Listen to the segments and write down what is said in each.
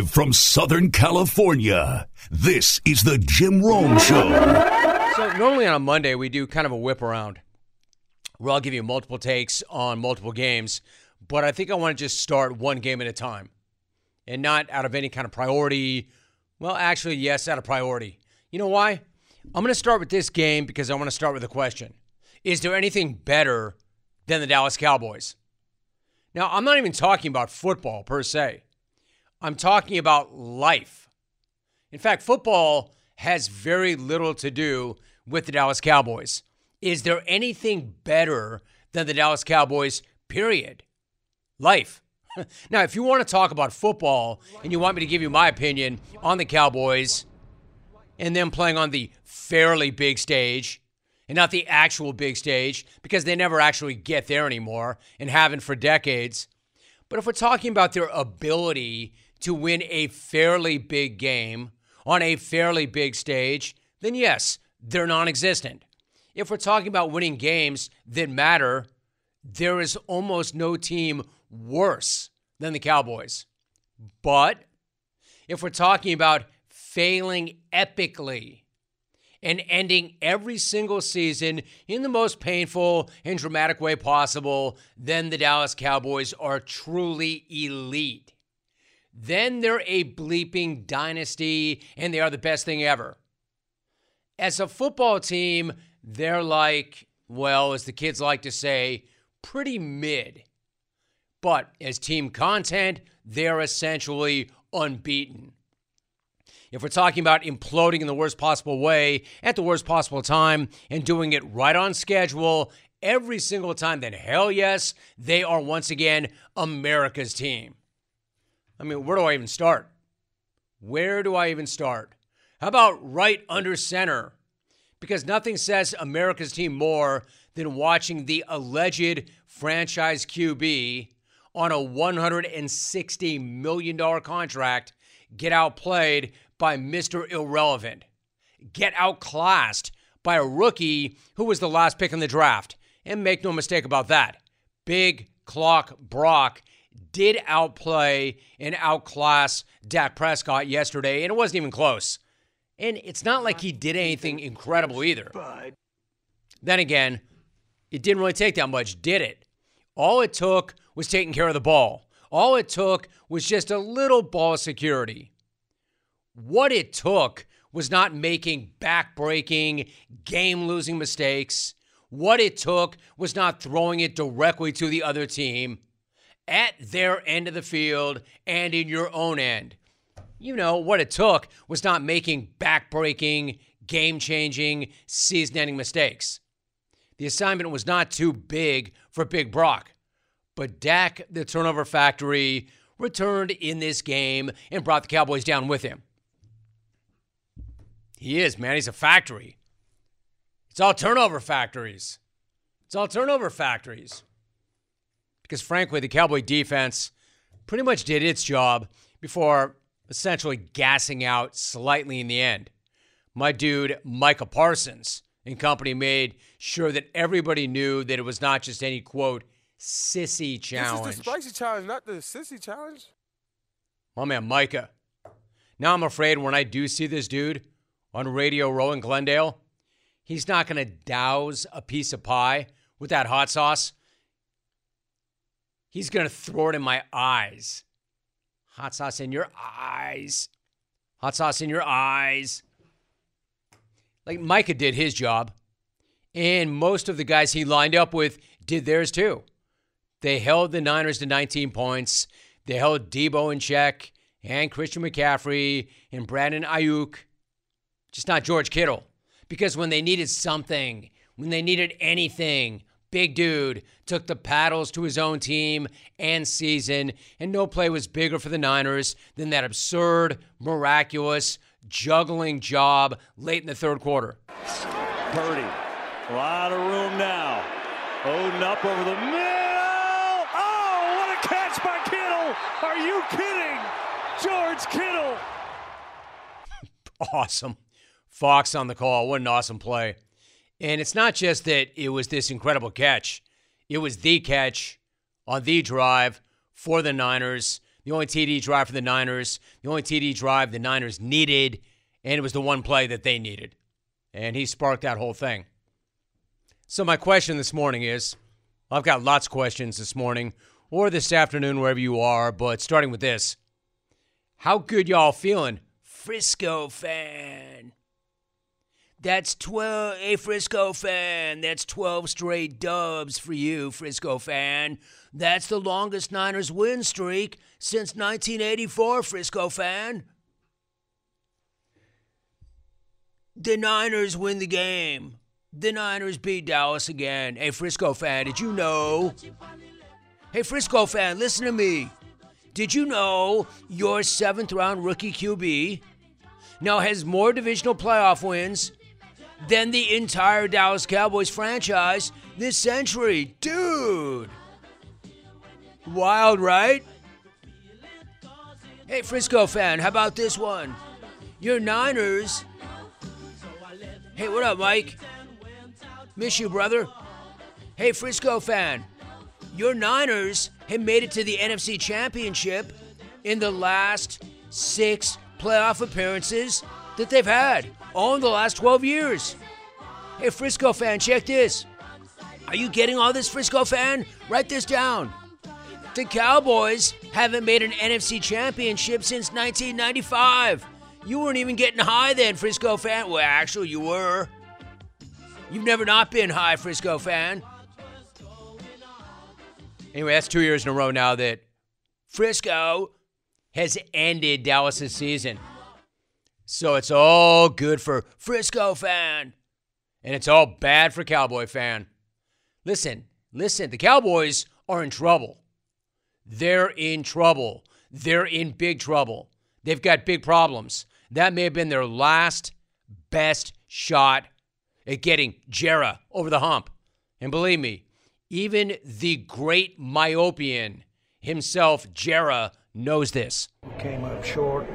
Live from Southern California, this is the Jim Rome Show. So normally on a Monday we do kind of a whip around where I'll give you multiple takes on multiple games, but I think I want to just start one game at a time and not out of any kind of priority. Well, actually, yes, out of priority. You know why? I'm going to start with this game because I want to start with a question. Is there anything better than the Dallas Cowboys? Now, I'm not even talking about football per se. I'm talking about life. In fact, football has very little to do with the Dallas Cowboys. Is there anything better than the Dallas Cowboys, period? Life. now, if you want to talk about football and you want me to give you my opinion on the Cowboys and them playing on the fairly big stage and not the actual big stage because they never actually get there anymore and haven't for decades. But if we're talking about their ability to win a fairly big game on a fairly big stage, then yes, they're non existent. If we're talking about winning games that matter, there is almost no team worse than the Cowboys. But if we're talking about failing epically and ending every single season in the most painful and dramatic way possible, then the Dallas Cowboys are truly elite. Then they're a bleeping dynasty and they are the best thing ever. As a football team, they're like, well, as the kids like to say, pretty mid. But as team content, they're essentially unbeaten. If we're talking about imploding in the worst possible way at the worst possible time and doing it right on schedule every single time, then hell yes, they are once again America's team. I mean, where do I even start? Where do I even start? How about right under center? Because nothing says America's team more than watching the alleged franchise QB on a $160 million contract get outplayed by Mr. Irrelevant, get outclassed by a rookie who was the last pick in the draft. And make no mistake about that, Big Clock Brock did outplay and outclass Dak Prescott yesterday, and it wasn't even close. And it's not like he did anything incredible either. But then again, it didn't really take that much, did it? All it took was taking care of the ball. All it took was just a little ball security. What it took was not making back-breaking, game-losing mistakes. What it took was not throwing it directly to the other team at their end of the field and in your own end. You know, what it took was not making back-breaking, game-changing, season-ending mistakes. The assignment was not too big for Big Brock. But Dak, the turnover factory, returned in this game and brought the Cowboys down with him. He is, man. He's a factory. It's all turnover factories. It's all turnover factories. Because frankly, the Cowboy defense pretty much did its job before essentially gassing out slightly in the end. My dude, Micah Parsons and company made sure that everybody knew that it was not just any quote sissy challenge. This is the spicy challenge, not the sissy challenge. My man, Micah. Now I'm afraid when I do see this dude on Radio Row in Glendale, he's not going to douse a piece of pie with that hot sauce. He's going to throw it in my eyes. Hot sauce in your eyes. Hot sauce in your eyes. Like Micah did his job, and most of the guys he lined up with did theirs too. They held the Niners to 19 points. They held Deebo in check and Christian McCaffrey and Brandon Aiyuk. Just not George Kittle. Because when they needed something, when they needed anything, big dude took the paddles to his own team and season, and no play was bigger for the Niners than that absurd, miraculous, juggling job late in the third quarter. Purdy, a lot of room now. Odin up over the middle. Oh, what a catch by Kittle! Are you kidding? George Kittle. awesome. Fox on the call. What an awesome play. And it's not just that it was this incredible catch, it was the catch on the drive for the Niners the only TD drive for the Niners, the only TD drive the Niners needed, and it was the one play that they needed. And he sparked that whole thing. So, my question this morning is I've got lots of questions this morning or this afternoon, wherever you are, but starting with this How good y'all feeling? Frisco fan. That's 12, a Frisco fan. That's 12 straight dubs for you, Frisco fan. That's the longest Niners win streak since 1984, Frisco fan. The Niners win the game. The Niners beat Dallas again. Hey, Frisco fan, did you know? Hey, Frisco fan, listen to me. Did you know your seventh round rookie QB now has more divisional playoff wins than the entire Dallas Cowboys franchise this century? Dude! Wild, right? Hey, Frisco fan, how about this one? Your Niners. Hey, what up, Mike? Miss you, brother. Hey, Frisco fan. Your Niners have made it to the NFC Championship in the last six playoff appearances that they've had, all in the last 12 years. Hey, Frisco fan, check this. Are you getting all this, Frisco fan? Write this down. The Cowboys haven't made an NFC championship since 1995. You weren't even getting high then, Frisco fan. Well, actually, you were. You've never not been high, Frisco fan. Anyway, that's two years in a row now that Frisco has ended Dallas's season. So it's all good for Frisco fan. And it's all bad for Cowboy fan. Listen, listen, the Cowboys are in trouble. They're in trouble. They're in big trouble. They've got big problems. That may have been their last best shot at getting Jera over the hump. And believe me, even the great myopian himself, Jera, knows this. Came up short.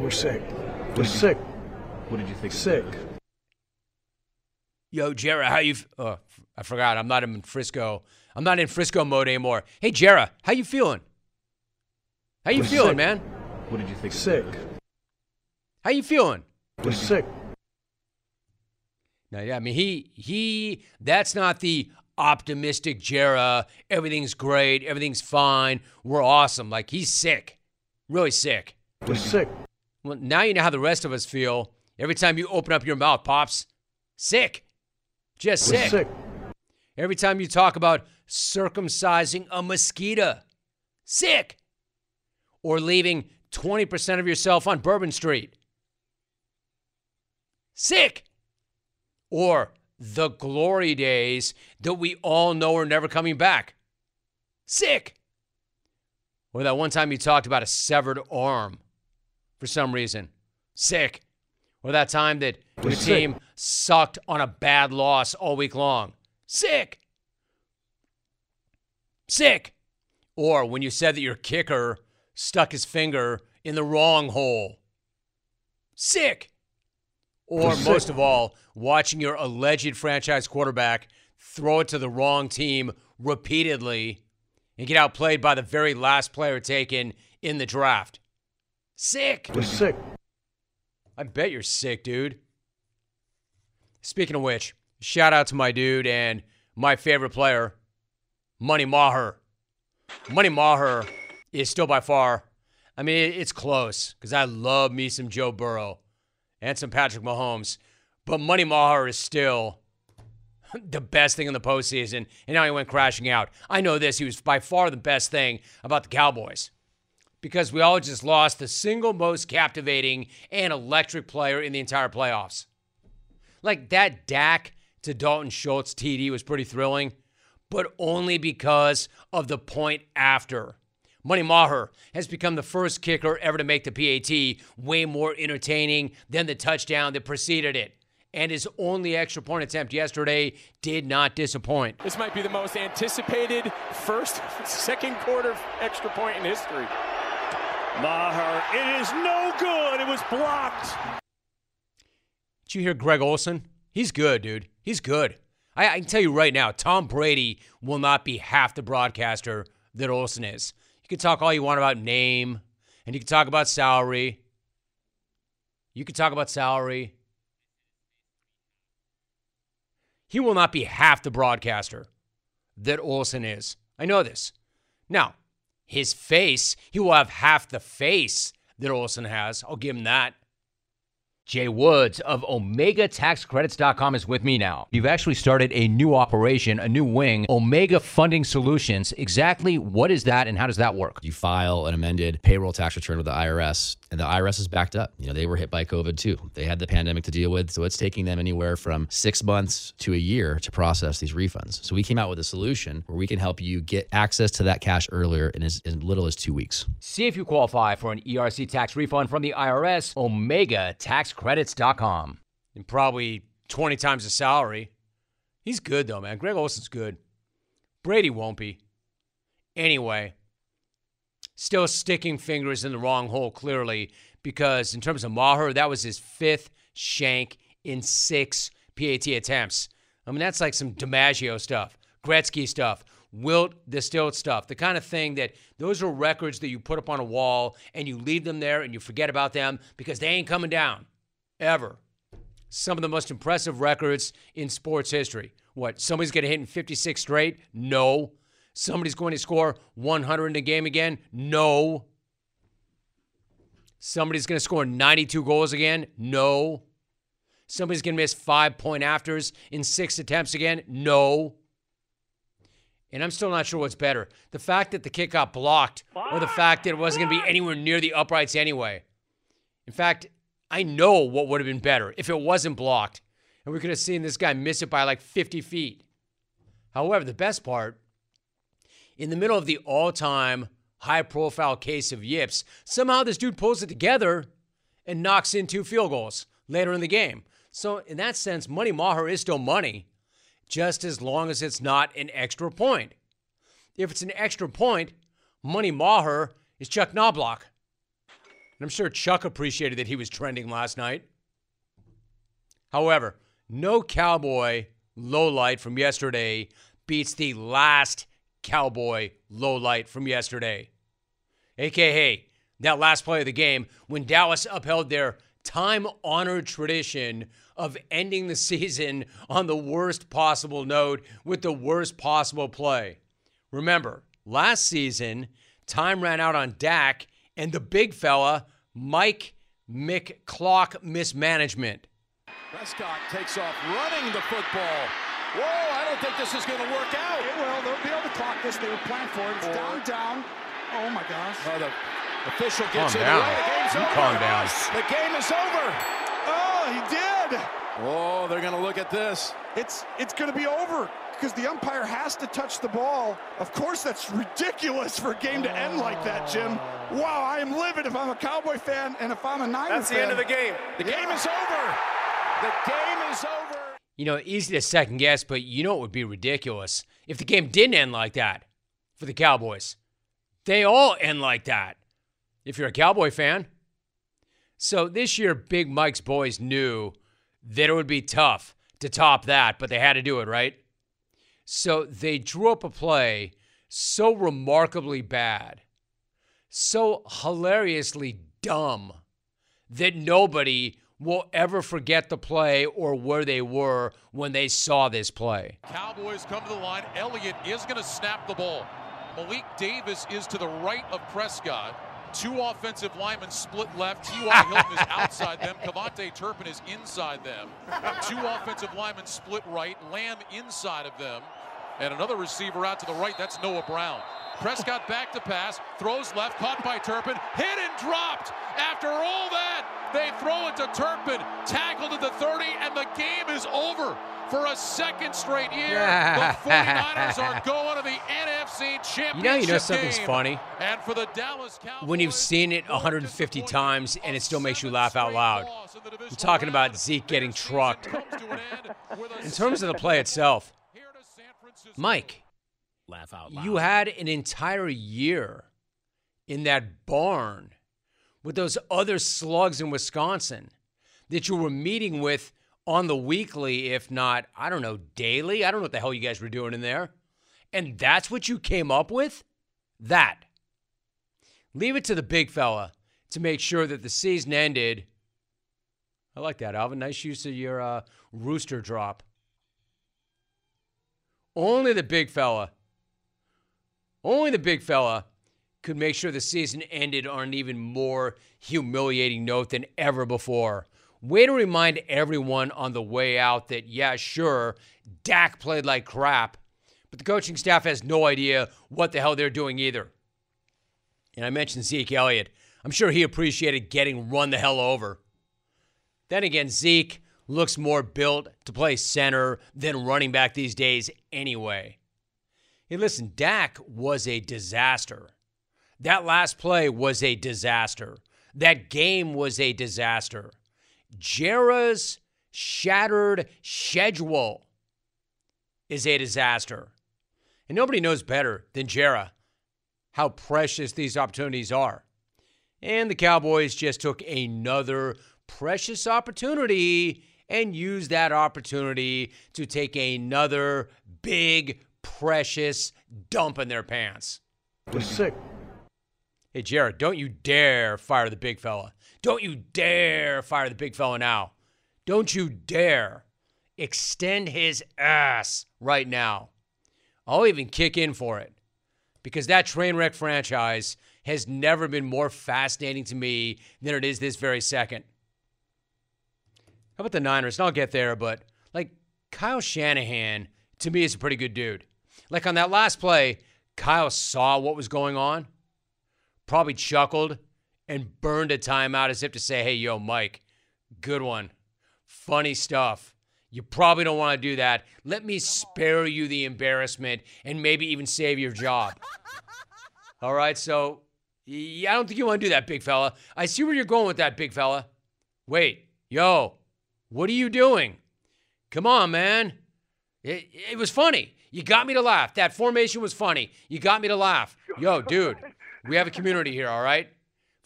We're sick. We're sick. What did you think? Sick. Yo, Jera, how you? F- oh, I forgot. I'm not in Frisco. I'm not in Frisco mode anymore. Hey, Jera, how you feeling? How you We're feeling, sick. man? What did you think? Sick. How you feeling? We're sick. Now, yeah, I mean he he. That's not the optimistic Jera. Everything's great. Everything's fine. We're awesome. Like he's sick, really sick. We're sick. Well, now you know how the rest of us feel. Every time you open up your mouth, pops, sick, just sick. sick. Every time you talk about circumcising a mosquito, sick, or leaving twenty percent of yourself on Bourbon Street, sick or the glory days that we all know are never coming back. Sick. Or that one time you talked about a severed arm for some reason. Sick. Or that time that your team sucked on a bad loss all week long. Sick. Sick. Or when you said that your kicker stuck his finger in the wrong hole. Sick. Or Sick. most of all, watching your alleged franchise quarterback throw it to the wrong team repeatedly and get outplayed by the very last player taken in the draft. Sick. We're sick. I bet you're sick, dude. Speaking of which, shout out to my dude and my favorite player, Money Maher. Money Maher is still by far, I mean, it's close because I love me some Joe Burrow and some Patrick Mahomes, but Money Maher is still the best thing in the postseason, and now he went crashing out. I know this. He was by far the best thing about the Cowboys because we all just lost the single most captivating and electric player in the entire playoffs. Like that Dak to Dalton Schultz TD was pretty thrilling, but only because of the point after. Money Maher has become the first kicker ever to make the PAT, way more entertaining than the touchdown that preceded it. And his only extra point attempt yesterday did not disappoint. This might be the most anticipated first, second quarter extra point in history. Maher, it is no good. It was blocked. Did you hear Greg Olsen? He's good, dude. He's good. I, I can tell you right now, Tom Brady will not be half the broadcaster that Olsen is. You can talk all you want about name, and you can talk about salary. You can talk about salary. He will not be half the broadcaster that Olsen is. I know this. Now, his face, he will have half the face that Olsen has. I'll give him that. Jay Woods of OmegaTaxCredits.com is with me now. You've actually started a new operation, a new wing, Omega Funding Solutions. Exactly what is that and how does that work? You file an amended payroll tax return with the IRS, and the IRS is backed up. You know, they were hit by COVID too. They had the pandemic to deal with, so it's taking them anywhere from six months to a year to process these refunds. So we came out with a solution where we can help you get access to that cash earlier in as, as little as two weeks. See if you qualify for an ERC tax refund from the IRS, OmegaTaxCredits.com. And probably 20 times the salary. He's good though, man. Greg Olsen's good. Brady won't be. Anyway, still sticking fingers in the wrong hole, clearly, because in terms of Maher, that was his fifth shank in six PAT attempts. I mean, that's like some DiMaggio stuff, Gretzky stuff, Wilt the Stilt stuff, the kind of thing that those are records that you put up on a wall and you leave them there and you forget about them because they ain't coming down ever. Some of the most impressive records in sports history. What, somebody's going to hit in 56 straight? No. Somebody's going to score 100 in a game again? No. Somebody's going to score 92 goals again? No. Somebody's going to miss five point afters in six attempts again? No. And I'm still not sure what's better the fact that the kick got blocked or the fact that it wasn't going to be anywhere near the uprights anyway. In fact, I know what would have been better if it wasn't blocked and we could have seen this guy miss it by like 50 feet. However, the best part, in the middle of the all time high profile case of yips, somehow this dude pulls it together and knocks in two field goals later in the game. So, in that sense, Money Maher is still money, just as long as it's not an extra point. If it's an extra point, Money Maher is Chuck Knobloch. And I'm sure Chuck appreciated that he was trending last night. However, no cowboy low light from yesterday beats the last cowboy low light from yesterday. AKA that last play of the game when Dallas upheld their time honored tradition of ending the season on the worst possible note with the worst possible play. Remember, last season, time ran out on Dak and the big fella, Mike McClock mismanagement. Prescott takes off running the football. Whoa, I don't think this is going to work out. It will. They'll be able to clock this. They were planned for it. It's down, down. Oh, my gosh. Oh, the official gets Calm in down. the way. The game's You over. calm down. The game is over. Oh, he did. Oh, they're going to look at this. It's it's going to be over because the umpire has to touch the ball. Of course, that's ridiculous for a game to end like that, Jim. Wow, I am livid if I'm a Cowboy fan and if I'm a Niners That's the fan. end of the game. The game is over. The game is over. You know, easy to second guess, but you know it would be ridiculous if the game didn't end like that for the Cowboys. They all end like that if you're a Cowboy fan. So this year, Big Mike's boys knew that it would be tough to top that, but they had to do it, right? So they drew up a play so remarkably bad, so hilariously dumb that nobody will ever forget the play or where they were when they saw this play. Cowboys come to the line. Elliott is going to snap the ball. Malik Davis is to the right of Prescott. Two offensive linemen split left. T.Y. Hilton is outside them. KaVontae Turpin is inside them. Two offensive linemen split right. Lamb inside of them. And another receiver out to the right. That's Noah Brown. Prescott back to pass. Throws left. Caught by Turpin. Hit and dropped. After all that, they throw it to Turpin. Tackled at the 30, and the game is over. For a second straight year, the 49ers are going to the NFC Championship You know, you know something's game. funny? And for the Dallas Cowboys, When you've seen it 150 times and it still makes you laugh out loud. I'm talking about Zeke getting trucked. In terms of the play itself, Mike, Laugh out loud. you had an entire year in that barn with those other slugs in Wisconsin that you were meeting with on the weekly, if not, I don't know, daily. I don't know what the hell you guys were doing in there. And that's what you came up with? That. Leave it to the big fella to make sure that the season ended. I like that, Alvin. Nice use of your uh, rooster drop. Only the big fella, only the big fella could make sure the season ended on an even more humiliating note than ever before. Way to remind everyone on the way out that, yeah, sure, Dak played like crap, but the coaching staff has no idea what the hell they're doing either. And I mentioned Zeke Elliott. I'm sure he appreciated getting run the hell over. Then again, Zeke looks more built to play center than running back these days anyway. Hey, listen, Dak was a disaster. That last play was a disaster. That game was a disaster. Jerra's shattered schedule is a disaster. And nobody knows better than Jerra how precious these opportunities are. And the Cowboys just took another precious opportunity and used that opportunity to take another big, precious dump in their pants. We're sick. Hey, Jared, don't you dare fire the big fella. Don't you dare fire the big fella now. Don't you dare extend his ass right now. I'll even kick in for it because that train wreck franchise has never been more fascinating to me than it is this very second. How about the Niners? And I'll get there, but like Kyle Shanahan to me is a pretty good dude. Like on that last play, Kyle saw what was going on, probably chuckled, and burned a timeout as if to say, hey, yo, Mike, good one. Funny stuff. You probably don't want to do that. Let me spare you the embarrassment and maybe even save your job. All right, so yeah, I don't think you want to do that, big fella. I see where you're going with that, big fella. Wait, yo, what are you doing? Come on, man. It, it was funny. You got me to laugh. That formation was funny. You got me to laugh. Yo, dude, we have a community here, all right?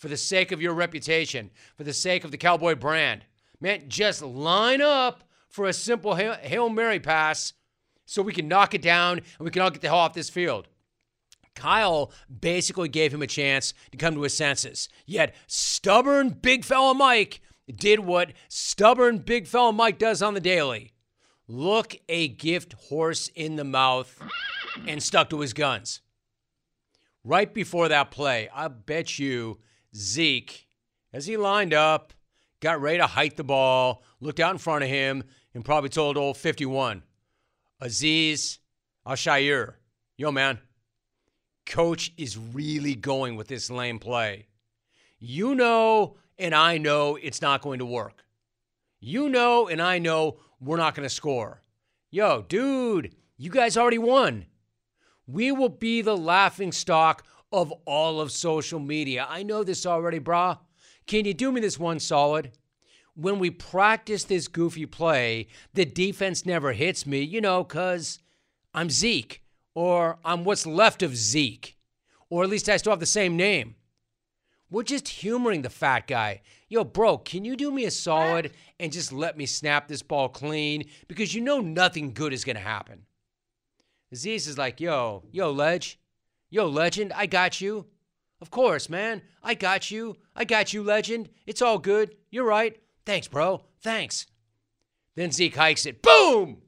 For the sake of your reputation, for the sake of the Cowboy brand. Man, just line up for a simple Hail Mary pass so we can knock it down and we can all get the hell off this field. Kyle basically gave him a chance to come to his senses. Yet, stubborn big fella Mike did what stubborn big fella Mike does on the daily look a gift horse in the mouth and stuck to his guns. Right before that play, I bet you Zeke, as he lined up, got ready to hike the ball, looked out in front of him, and probably told old 51, Azeez Al-Shaair, yo, man, coach is really going with this lame play. You know, and I know it's not going to work. You know, and I know we're not going to score. Yo, dude, you guys already won. We will be the laughing stock of all of social media. I know this already, brah. Can you do me this one solid? when we practice this goofy play, the defense never hits me, you know, because I'm Zeke or I'm what's left of Zeke, or at least I still have the same name. We're just humoring the fat guy. Yo, bro, can you do me a solid and just let me snap this ball clean? Because you know nothing good is going to happen. Azeez is like, yo, yo, Ledge, yo, legend, I got you. Of course, man, I got you. I got you, legend. It's all good. You're right. Thanks, bro. Thanks. Then Zeke hikes it. Boom!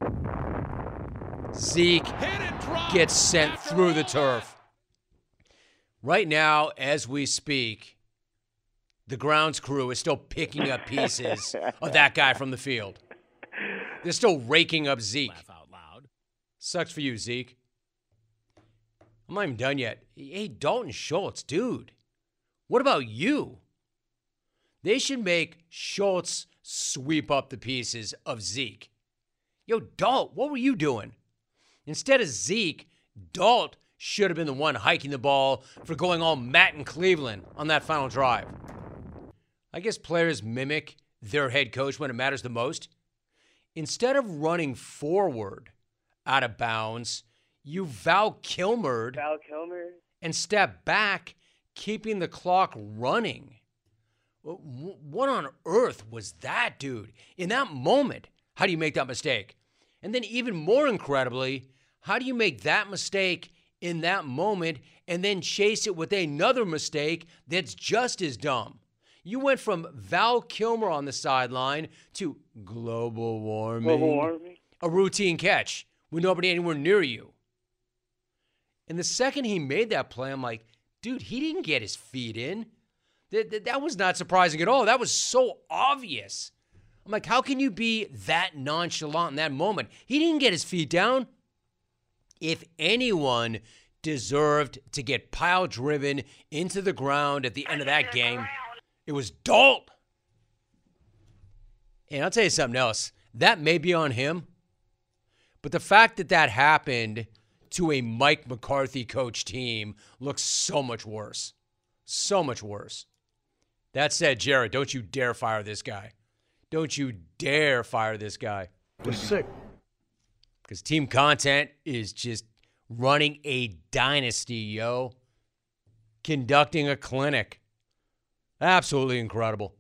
Zeke gets sent through the turf. Right now, as we speak, the grounds crew is still picking up pieces of that guy from the field. They're still raking up Zeke. Laugh out loud. Sucks for you, Zeke. I'm not even done yet. Hey, Dalton Schultz, dude. What about you? They should make Schultz sweep up the pieces of Zeke. Yo, Dalt, what were you doing? Instead of Zeke, Dalt should have been the one hiking the ball for going all Matt in Cleveland on that final drive. I guess players mimic their head coach when it matters the most. Instead of running forward out of bounds, you Val Kilmer Val Kilmer and step back, keeping the clock running. What on earth was that, dude? In that moment, how do you make that mistake? And then, even more incredibly, how do you make that mistake in that moment and then chase it with another mistake that's just as dumb. You went from Val Kilmer on the sideline to global warming, Global warming. a routine catch with nobody anywhere near you. And the second he made that play, I'm like, dude, he didn't get his feet in. That, that, that was not surprising at all. That was so obvious. I'm like, how can you be that nonchalant in that moment? He didn't get his feet down. If anyone deserved to get pile driven into the ground at the end of that game, it was Dalt. And I'll tell you something else. That may be on him, but the fact that that happened to a Mike McCarthy coach team looks so much worse. So much worse. That said, Jared, don't you dare fire this guy. Don't you dare fire this guy. We're sick. Because team content is just running a dynasty, yo. Conducting a clinic. Absolutely incredible.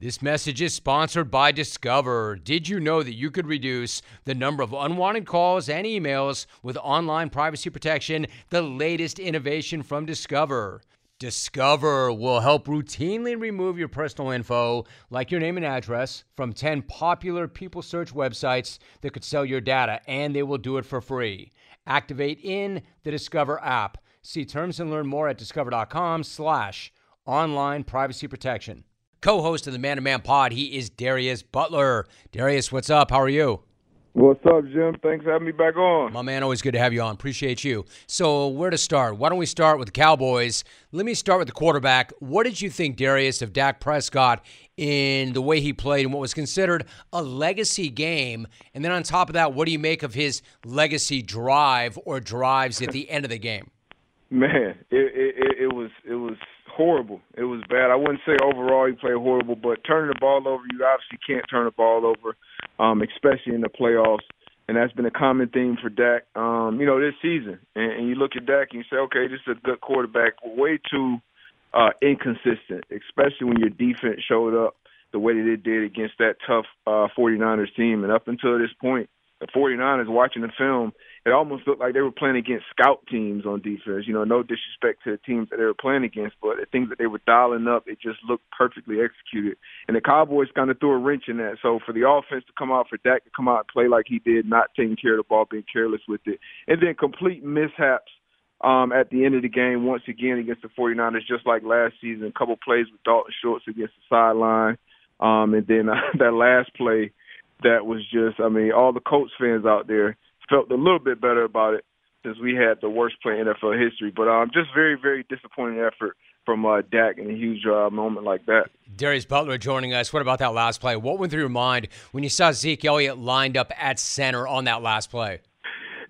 This message is sponsored by Discover. Did you know that you could reduce the number of unwanted calls and emails with online privacy protection, the latest innovation from Discover? Discover will help routinely remove your personal info, like your name and address, from 10 popular people search websites that could sell your data, and they will do it for free. Activate in the Discover app. See terms and learn more at discover.com slash online privacy protection. Co-host of the Man to Man Pod, he is Darius Butler. Darius, what's up? How are you? What's up, Jim? Thanks for having me back on. My man, always good to have you on. Appreciate you. So, where to start? Why don't we start with the Cowboys? Let me start with the quarterback. What did you think, Darius, of Dak Prescott in the way he played in what was considered a legacy game? And then on top of that, what do you make of his legacy drive or drives at the end of the game? Man, it, it, it was it was horrible. It was bad. I wouldn't say overall he played horrible, but turning the ball over, you obviously can't turn the ball over, um, especially in the playoffs. And that's been a common theme for Dak, um, you know, this season. And, and you look at Dak and you say, okay, this is a good quarterback, way too uh, inconsistent, especially when your defense showed up the way that it did against that tough uh, 49ers team. And up until this point, the 49ers watching the film, it almost looked like they were playing against scout teams on defense. You know, no disrespect to the teams that they were playing against, but the things that they were dialing up, it just looked perfectly executed. And the Cowboys kind of threw a wrench in that. So for the offense to come out, for Dak to come out and play like he did, not taking care of the ball, being careless with it, and then complete mishaps um, at the end of the game once again against the 49ers, just like last season. A couple plays with Dalton Schultz against the sideline, um, and then uh, that last play that was just, I mean, all the Colts fans out there felt a little bit better about it since we had the worst play in NFL history. But um, just very, very disappointing effort from uh, Dak in a huge uh, moment like that. Darius Butler joining us. What about that last play? What went through your mind when you saw Zeke Elliott lined up at center on that last play?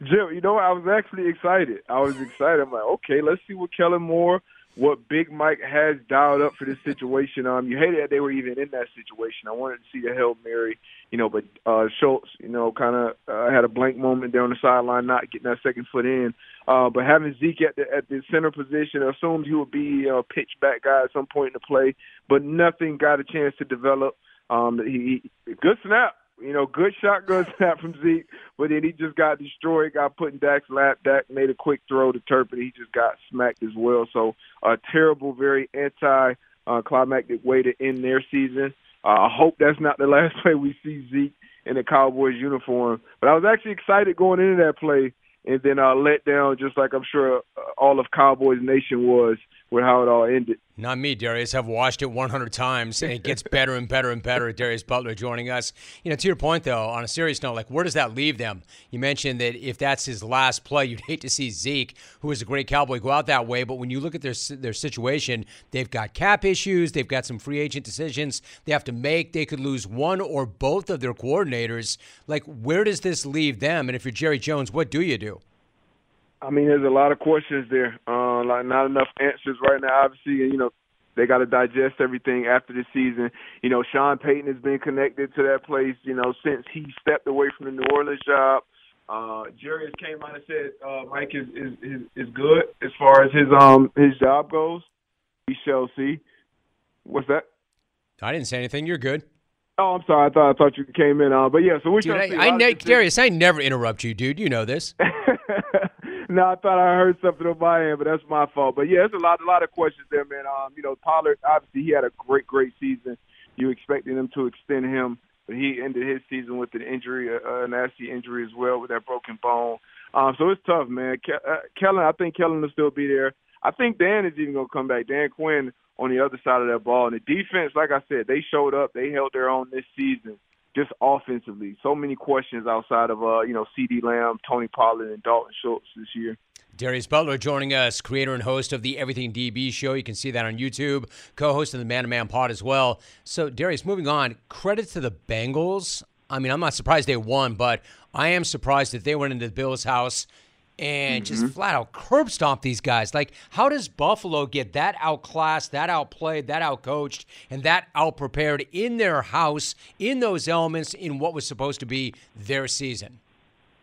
Jim, you know, I was actually excited. I was excited. I'm like, okay, let's see what Kellen Moore – what Big Mike has dialed up for this situation. Um, you hated that they were even in that situation. I wanted to see the Hail Mary, you know, but uh, Schultz, you know, kind of uh, had a blank moment there on the sideline, not getting that second foot in. Uh, but having Zeke at the at the center position, assumed he would be a pitch back guy at some point in the play, but nothing got a chance to develop. Um, he good snap, you know, good shotgun snap from Zeke, but then he just got destroyed, got put in Dak's lap. Dak made a quick throw to Turpin. He just got smacked as well. So a terrible, very anti uh, climactic way to end their season. Uh, I hope that's not the last play we see Zeke in the Cowboys uniform. But I was actually excited going into that play and then uh, let down, just like I'm sure uh, all of Cowboys Nation was with how it all ended. Not me, Darius. I've watched it 100 times, and it gets better and better and better. Darius Butler joining us. You know, to your point, though, on a serious note, like where does that leave them? You mentioned that if that's his last play, you'd hate to see Zeke, who is a great Cowboy, go out that way. But when you look at their their situation, they've got cap issues, they've got some free agent decisions they have to make. They could lose one or both of their coordinators. Like, where does this leave them? And if you're Jerry Jones, what do you do? I mean, there's a lot of questions there. Uh, like not enough answers right now. Obviously, you know, they got to digest everything after the season. You know, Sean Payton has been connected to that place. You know, since he stepped away from the New Orleans job. Uh, Jerry has came out and said uh, Mike is, is is is good as far as his um his job goes. We shall see. What's that? I didn't say anything. You're good. Oh, I'm sorry. I thought I thought you came in uh, but yeah. So we dude, shall I, see. I ne- Darius, I never interrupt you, dude. You know this. no, I thought I heard something on my end, but that's my fault. But yeah, it's a lot, a lot of questions there, man. Um, you know, Pollard obviously he had a great, great season. You expected him to extend him, but he ended his season with an injury, a, a nasty injury as well, with that broken bone. Um, so it's tough, man. Ke- uh, Kellen, I think Kellen will still be there. I think Dan is even to come back. Dan Quinn on the other side of that ball. And the defense, like I said, they showed up. They held their own this season, just offensively. So many questions outside of, uh, you know, CeeDee Lamb, Tony Pollard, and Dalton Schultz this year. Darius Butler joining us, creator and host of the Everything DB show. You can see that on YouTube, co host of the Man to Man pod as well. So, Darius, moving on, credit to the Bengals. I mean, I'm not surprised they won, but I am surprised that they went into the Bills' house and mm-hmm. just flat out curb stomp these guys. Like, how does Buffalo get that outclassed, that outplayed, that outcoached, and that outprepared in their house, in those elements, in what was supposed to be their season?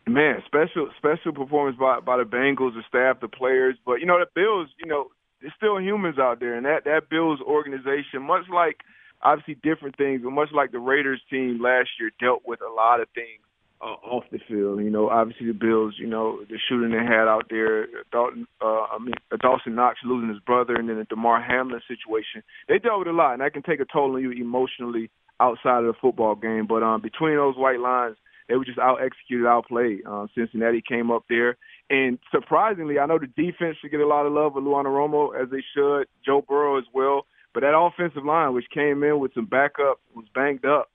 Man, special special performance by by the Bengals, the staff, the players. But you know, the Bills, you know, there's still humans out there, and that that Bills organization, much like obviously different things, but much like the Raiders team last year, dealt with a lot of things off the field. You know, obviously the Bills, you know, the shooting they had out there, Dalton, uh, I mean, uh, Dawson Knox losing his brother, and then the Damar Hamlin situation. They dealt with a lot, and that can take a toll on you emotionally outside of the football game. But um, between those white lines, they were just out executed, outplayed. Uh, Cincinnati came up there, and surprisingly, I know the defense should get a lot of love with Lou Anarumo as they should, Joe Burrow as well. But that offensive line, which came in with some backup, was banged up.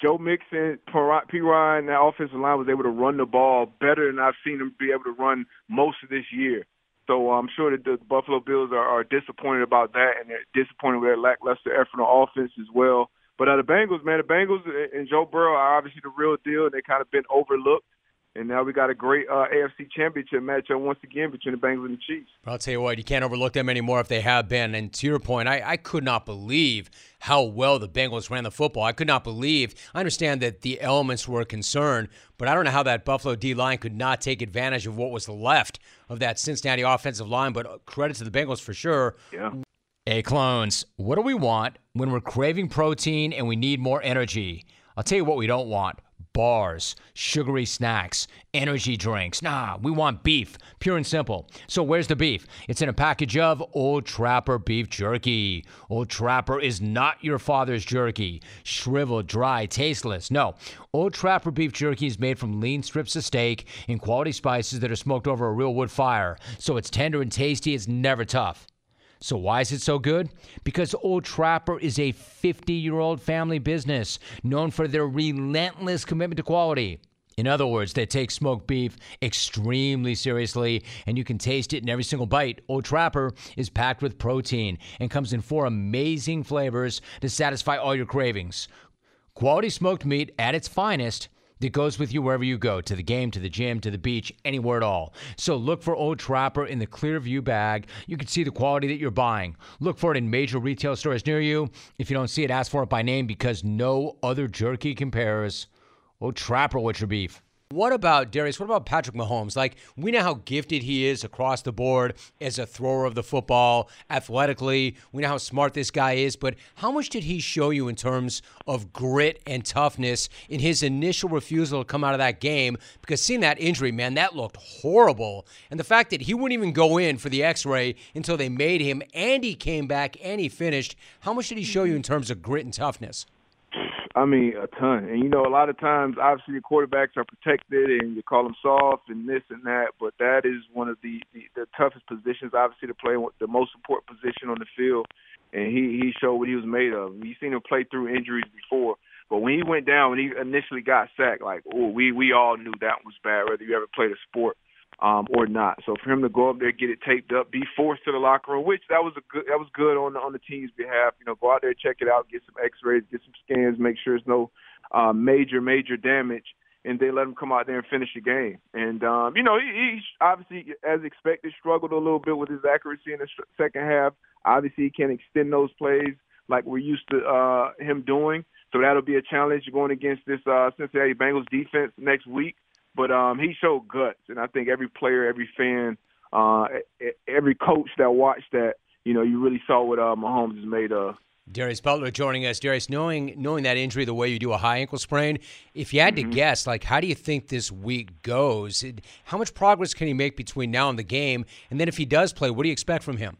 Joe Mixon, Perine, that offensive line was able to run the ball better than I've seen them be able to run most of this year. So uh, I'm sure that the Buffalo Bills are, are disappointed about that, and they're disappointed with their lackluster effort on offense as well. But uh, the Bengals, man, the Bengals and Joe Burrow are obviously the real deal, and they kind of been overlooked. And now we got a great uh, AFC championship matchup once again between the Bengals and the Chiefs. I'll tell you what, you can't overlook them anymore if they have been. And to your point, I, I could not believe how well the Bengals ran the football. I could not believe. I understand that the elements were a concern, but I don't know how that Buffalo D line could not take advantage of what was left of that Cincinnati offensive line. But credit to the Bengals for sure. Yeah. Hey, clones, what do we want when we're craving protein and we need more energy? I'll tell you what we don't want bars, sugary snacks, energy drinks. Nah, we want beef, pure and simple. So where's the beef? It's in a package of Old Trapper beef jerky. Old Trapper is not your father's jerky, shriveled, dry, tasteless. No, Old Trapper beef jerky is made from lean strips of steak and quality spices that are smoked over a real wood fire. So it's tender and tasty, it's never tough. So, why is it so good? Because Old Trapper is a 50 year old family business known for their relentless commitment to quality. In other words, they take smoked beef extremely seriously, and you can taste it in every single bite. Old Trapper is packed with protein and comes in four amazing flavors to satisfy all your cravings. Quality smoked meat at its finest that goes with you wherever you go to the game, to the gym, to the beach, anywhere at all. So look for Old Trapper in the Clearview bag. You can see the quality that you're buying. Look for it in major retail stores near you. If you don't see it, ask for it by name because no other jerky compares. Old Trapper with your beef. What about Darius? What about Patrick Mahomes? Like, we know how gifted he is across the board as a thrower of the football, athletically. We know how smart this guy is, but how much did he show you in terms of grit and toughness in his initial refusal to come out of that game? Because seeing that injury, man, that looked horrible. And the fact that he wouldn't even go in for the x ray until they made him and he came back and he finished, how much did he show you in terms of grit and toughness? I mean, a ton. And you know, a lot of times, obviously, the quarterbacks are protected, and you call them soft and this and that. But that is one of the the, the toughest positions, obviously, to play the most important position on the field. And he he showed what he was made of. You've seen him play through injuries before, but when he went down, when he initially got sacked, like, oh, we we all knew that was bad. Whether you ever played a sport um, or not. So for him to go up there, get it taped up, be forced to the locker room, which that was a good that was good on the, on the team's behalf. You know, go out there, check it out, get some X-rays, get some scans, make sure there's no uh, major major damage, and then let him come out there and finish the game. And um, you know, he, he obviously, as expected, struggled a little bit with his accuracy in the second half. Obviously, he can't extend those plays like we're used to uh, him doing. So that'll be a challenge going against this uh, Cincinnati Bengals defense next week. But um, he showed guts, and I think every player, every fan, uh, every coach that watched that, you know, you really saw what uh, Mahomes is made of. Darius Butler joining us. Darius, knowing knowing that injury the way you do a high ankle sprain, if you had Mm-hmm. to guess, like how do you think this week goes? How much progress can he make between now and the game? And then if he does play, what do you expect from him?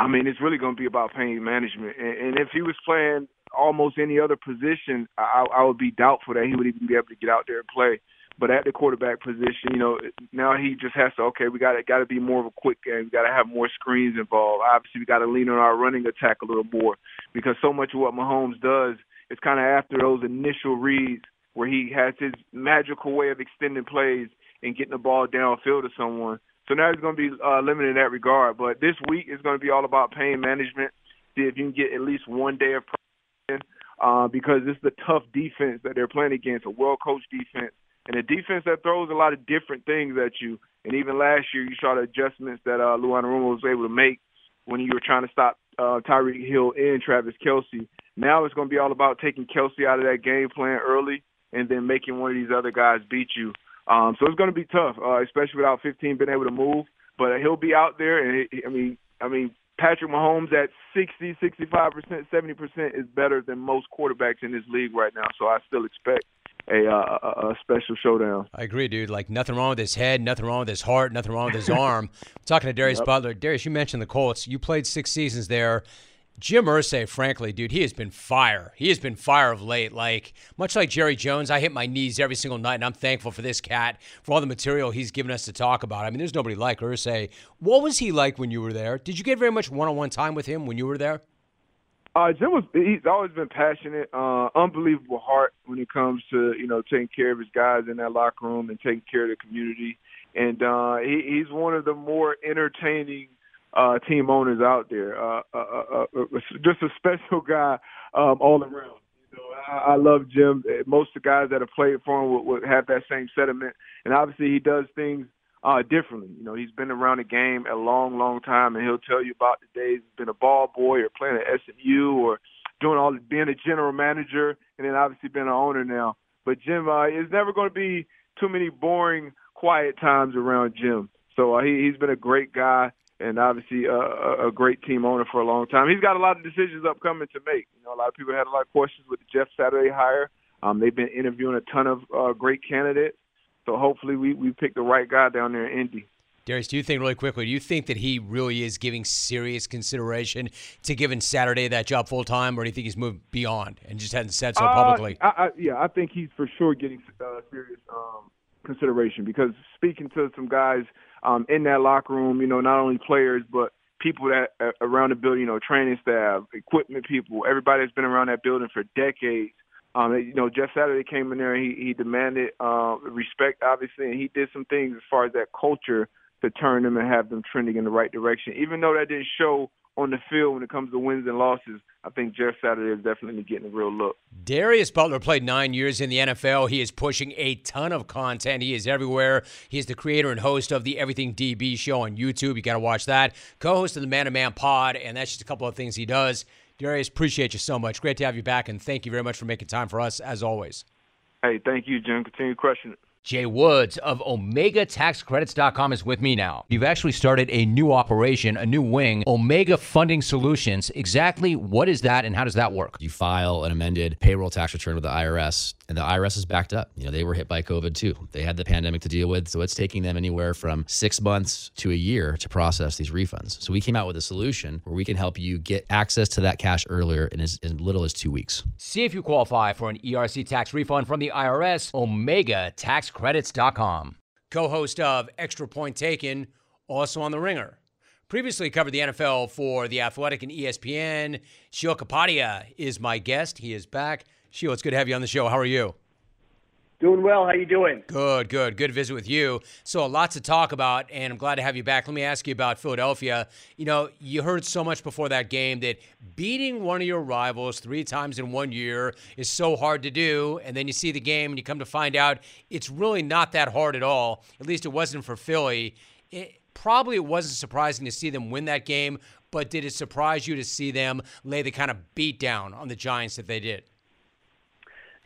I mean, it's really going to be about pain management. And, and if he was playing almost any other position, I, I would be doubtful that he would even be able to get out there and play. But at the quarterback position, you know, now he just has to. Okay, we got to got to be more of a quick game. We got to have more screens involved. Obviously, we got to lean on our running attack a little more because so much of what Mahomes does is kind of after those initial reads where he has his magical way of extending plays and getting the ball downfield to someone. So now he's going to be uh, limited in that regard. But this week is going to be all about pain management. See if you can get at least one day of practice uh, because it's the tough defense that they're playing against, a well-coached defense, and a defense that throws a lot of different things at you. And even last year, you saw the adjustments that uh, Lou Anarumo was able to make when you were trying to stop uh, Tyreek Hill and Travis Kelce. Now it's going to be all about taking Kelce out of that game plan early and then making one of these other guys beat you. Um, so it's going to be tough, uh, especially without 15 being able to move. But he'll be out there, and he, I mean, I mean, Patrick Mahomes at 60, 65 percent, 70 percent is better than most quarterbacks in this league right now. So I still expect a, uh, a, a special showdown. I agree, dude. Like nothing wrong with his head, nothing wrong with his heart, nothing wrong with his arm. talking to Darius Yep. Butler. Darius, you mentioned the Colts. You played six seasons there. Jim Irsay, frankly, dude, he has been fire. He has been fire of late. Like much like Jerry Jones, I hit my knees every single night, and I'm thankful for this cat for all the material he's given us to talk about. I mean, there's nobody like Irsay. What was he like when you were there? Did you get very much one-on-one time with him when you were there? Uh, Jim was he's always been passionate, uh, unbelievable heart when it comes to, you know, taking care of his guys in that locker room and taking care of the community. And uh he, he's one of the more entertaining uh team owners out there. Uh, uh, uh, uh just a special guy um all around. You know, I, I love Jim. Most of the guys that have played for him would, would have that same sentiment. And obviously he does things uh differently. You know, he's been around the game a long, long time and he'll tell you about the days he's been a ball boy or playing at SMU or doing all being a general manager and then obviously being an owner now. But Jim uh is never gonna be too many boring, quiet times around Jim. So uh, he he's been a great guy and obviously a, a great team owner for a long time. He's got a lot of decisions upcoming to make. You know, a lot of people had a lot of questions with the Jeff Saturday hire. Um, they've been interviewing a ton of uh, great candidates. So hopefully we we pick the right guy down there in Indy. Darius, do you think really quickly? Do you think that he really is giving serious consideration to giving Saturday that job full time, or do you think he's moved beyond and just hasn't said so Uh, publicly? I, I, yeah, I think he's for sure getting uh, serious um, consideration because speaking to some guys um, in that locker room, you know, not only players but people that uh, around the building, you know, training staff, equipment people, everybody that's been around that building for decades. Um, you know, Jeff Saturday came in there. and He he demanded uh, respect, obviously, and he did some things as far as that culture to turn them and have them trending in the right direction. Even though that didn't show on the field when it comes to wins and losses, I think Jeff Saturday is definitely getting a real look. Darius Butler played nine years in the NFL. He is pushing a ton of content. He is everywhere. He is the creator and host of the Everything DB show on YouTube. You got to watch that. Co host of the Man to Man pod, and that's just a couple of things he does. Darius, appreciate you so much. Great to have you back, and thank you very much for making time for us, as always. Hey, thank you, Jim. Continue crushing it. Jay Woods of OmegaTaxCredits.com is with me now. You've actually started a new operation, a new wing, Omega Funding Solutions. Exactly what is that and how does that work? You file an amended payroll tax return with the IRS, and the IRS is backed up. You know, they were hit by COVID too. They had the pandemic to deal with, so it's taking them anywhere from six months to a year to process these refunds. So we came out with a solution where we can help you get access to that cash earlier in as, little as two weeks. See if you qualify for an ERC tax refund from the IRS. OmegaTaxCredits.com. Co host of Extra Point Taken, also on The Ringer. Previously covered the NFL for The Athletic and ESPN. Sheil Kapadia is my guest. He is back. Sheil, it's good to have you on the show. How are you? Doing well. How you doing? Good, good. Good visit with you. So, a lot to talk about, and I'm glad to have you back. Let me ask you about Philadelphia. You know, you heard so much before that game that beating one of your rivals three times in one year is so hard to do. And then you see the game and you come to find out it's really not that hard at all. At least it wasn't for Philly. It, probably it wasn't surprising to see them win that game, but did it surprise you to see them lay the kind of beat down on the Giants that they did?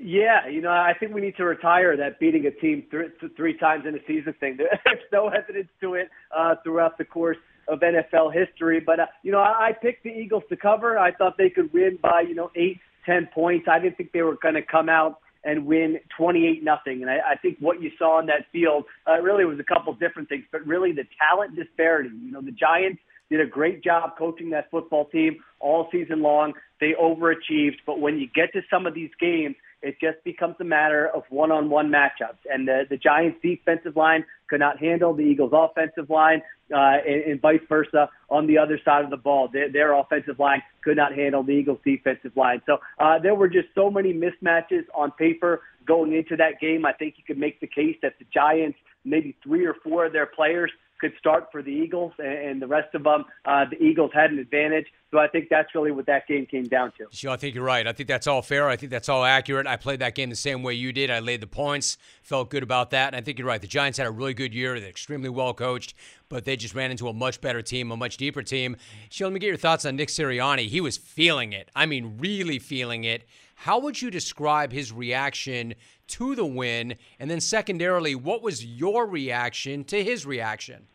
Yeah, you know, I think we need to retire that beating a team th- th- three times in a season thing. There's no evidence to it uh, throughout the course of NFL history. But uh, you know, I, I picked the Eagles to cover. I thought they could win by you know eight, ten points. I didn't think they were going to come out and win 28 nothing. And I, I think what you saw in that field uh, really was a couple different things, but really the talent disparity. You know, the Giants did a great job coaching that football team all season long. They overachieved, but when you get to some of these games, it just becomes a matter of one-on-one matchups. And the, the Giants' defensive line could not handle the Eagles' offensive line, uh, and, and vice versa on the other side of the ball. Their, their offensive line could not handle the Eagles' defensive line. So uh, there were just so many mismatches on paper going into that game. I think you could make the case that the Giants, maybe three or four of their players could start for the Eagles, and, the rest of them, uh, the Eagles had an advantage. So I think that's really what that game came down to. Sure, I think you're right. I think that's all fair. I think that's all accurate. I played that game the same way you did. I laid the points, felt good about that, and I think you're right. The Giants had a really good year. They're extremely well coached, but they just ran into a much better team, a much deeper team. Sheila, let me get your thoughts on Nick Sirianni. He was feeling it. I mean, really feeling it. How would you describe his reaction to the win? And then, secondarily, what was your reaction to his reaction?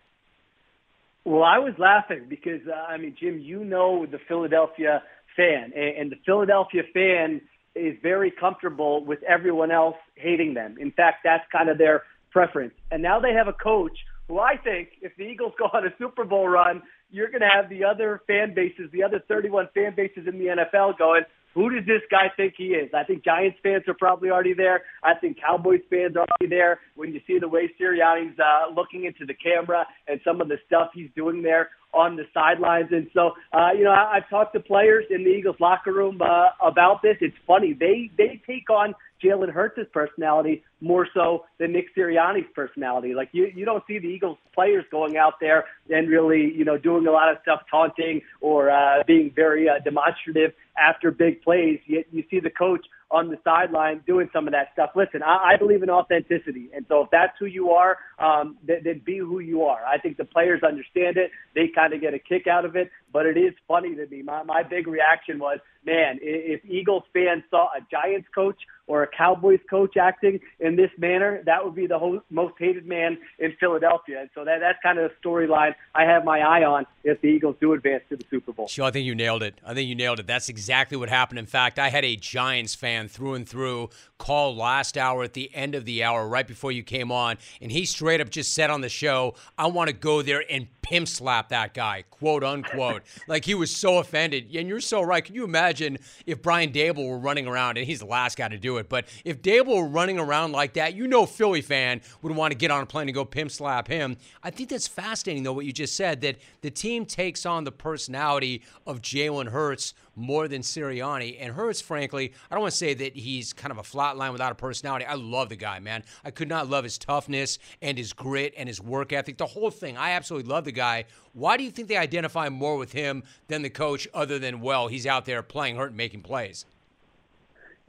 Well, I was laughing because, uh, I mean, Jim, you know the Philadelphia fan, and, and the Philadelphia fan is very comfortable with everyone else hating them. In fact, that's kind of their preference. And now they have a coach who I think, if the Eagles go on a Super Bowl run, you're going to have the other fan bases, the other 31 fan bases in the NFL going, who does this guy think he is? I think Giants fans are probably already there. I think Cowboys fans are already there. When you see the way Sirianni's uh, looking into the camera and some of the stuff he's doing there on the sidelines, and so uh, you know, I, I've talked to players in the Eagles locker room uh, about this. It's funny they they take on Jalen Hurts' personality more so than Nick Sirianni's personality. Like you, you don't see the Eagles players going out there and really, you know, doing a lot of stuff taunting or uh, being very uh, demonstrative after big plays. You, you see the coach on the sideline doing some of that stuff. Listen, I, I believe in authenticity, and so if that's who you are, um, then, then be who you are. I think the players understand it; they kind of get a kick out of it. But it is funny to me. My my big reaction was, man, if Eagles fans saw a Giants coach or a Cowboys coach acting in this manner, that would be the ho- most hated man in Philadelphia. And so that that's kind of the storyline I have my eye on if the Eagles do advance to the Super Bowl. Sure, I think you nailed it. I think you nailed it. That's exactly what happened. In fact, I had a Giants fan through and through call last hour at the end of the hour, right before you came on, and he straight up just said on the show, "I want to go there and pimp slap that guy," quote unquote. like he was so offended. And you're so right. Can you imagine if Brian Daboll were running around, and he's the last guy to do it, but if Daboll were running around like that, you know, Philly fan would want to get on a plane and go pimp slap him. I think that's fascinating, though, what you just said that the team takes on the personality of Jalen Hurts more than Sirianni. And Hurts, frankly, I don't want to say that he's kind of a flat line without a personality. I love the guy, man. I could not love his toughness and his grit and his work ethic, the whole thing. I absolutely love the guy. Why do you think they identify more with him than the coach, other than, well, he's out there playing hurt and making plays?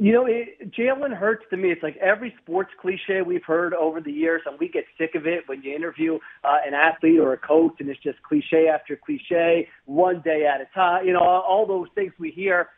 You know, Jalen Hurts to me. It's like every sports cliche we've heard over the years, and we get sick of it when you interview uh, an athlete or a coach, and it's just cliche after cliche, one day at a time. You know, all, all those things we hear.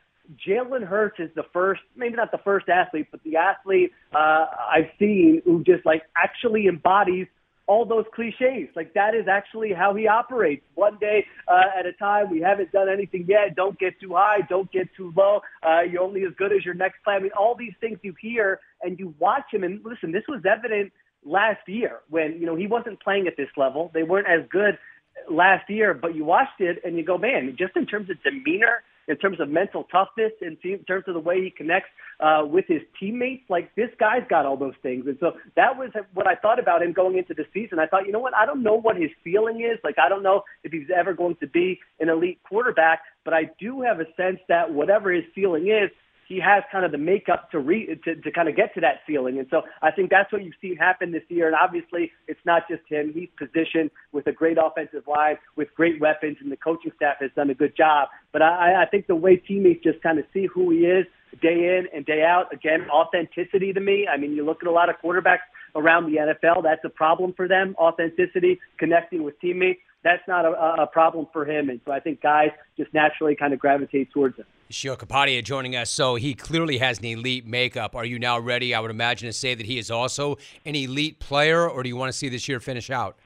Jalen Hurts is the first, maybe not the first athlete, but the athlete uh, I've seen who just like actually embodies all those cliches. Like that is actually how he operates. One day uh, at a time. We haven't done anything yet. Don't get too high. Don't get too low. Uh, you're only as good as your next play. I mean, all these things you hear and you watch him. And listen, this was evident last year when you know he wasn't playing at this level. They weren't as good last year, but you watched it and you go, man, just in terms of demeanor in terms of mental toughness, in terms of the way he connects uh, with his teammates. Like this guy's got all those things, and so that was what I thought about him going into the season. I thought, you know what? I don't know what his feeling is. Like I don't know if he's ever going to be an elite quarterback, but I do have a sense that whatever his feeling is, he has kind of the makeup to re to, to kind of get to that ceiling. And so I think that's what you've seen happen this year. And obviously, it's not just him. He's positioned with a great offensive line, with great weapons, and the coaching staff has done a good job. But I, I think the way teammates just kind of see who he is day in and day out, again, authenticity to me. I mean, you look at a lot of quarterbacks around the NFL, that's a problem for them. Authenticity, connecting with teammates that's not a, a problem for him. And so I think guys just naturally kind of gravitate towards him. Sheil Kapadia joining us. So he clearly has an elite makeup. Are you now ready, I would imagine, to say that he is also an elite player, or do you want to see this year finish out?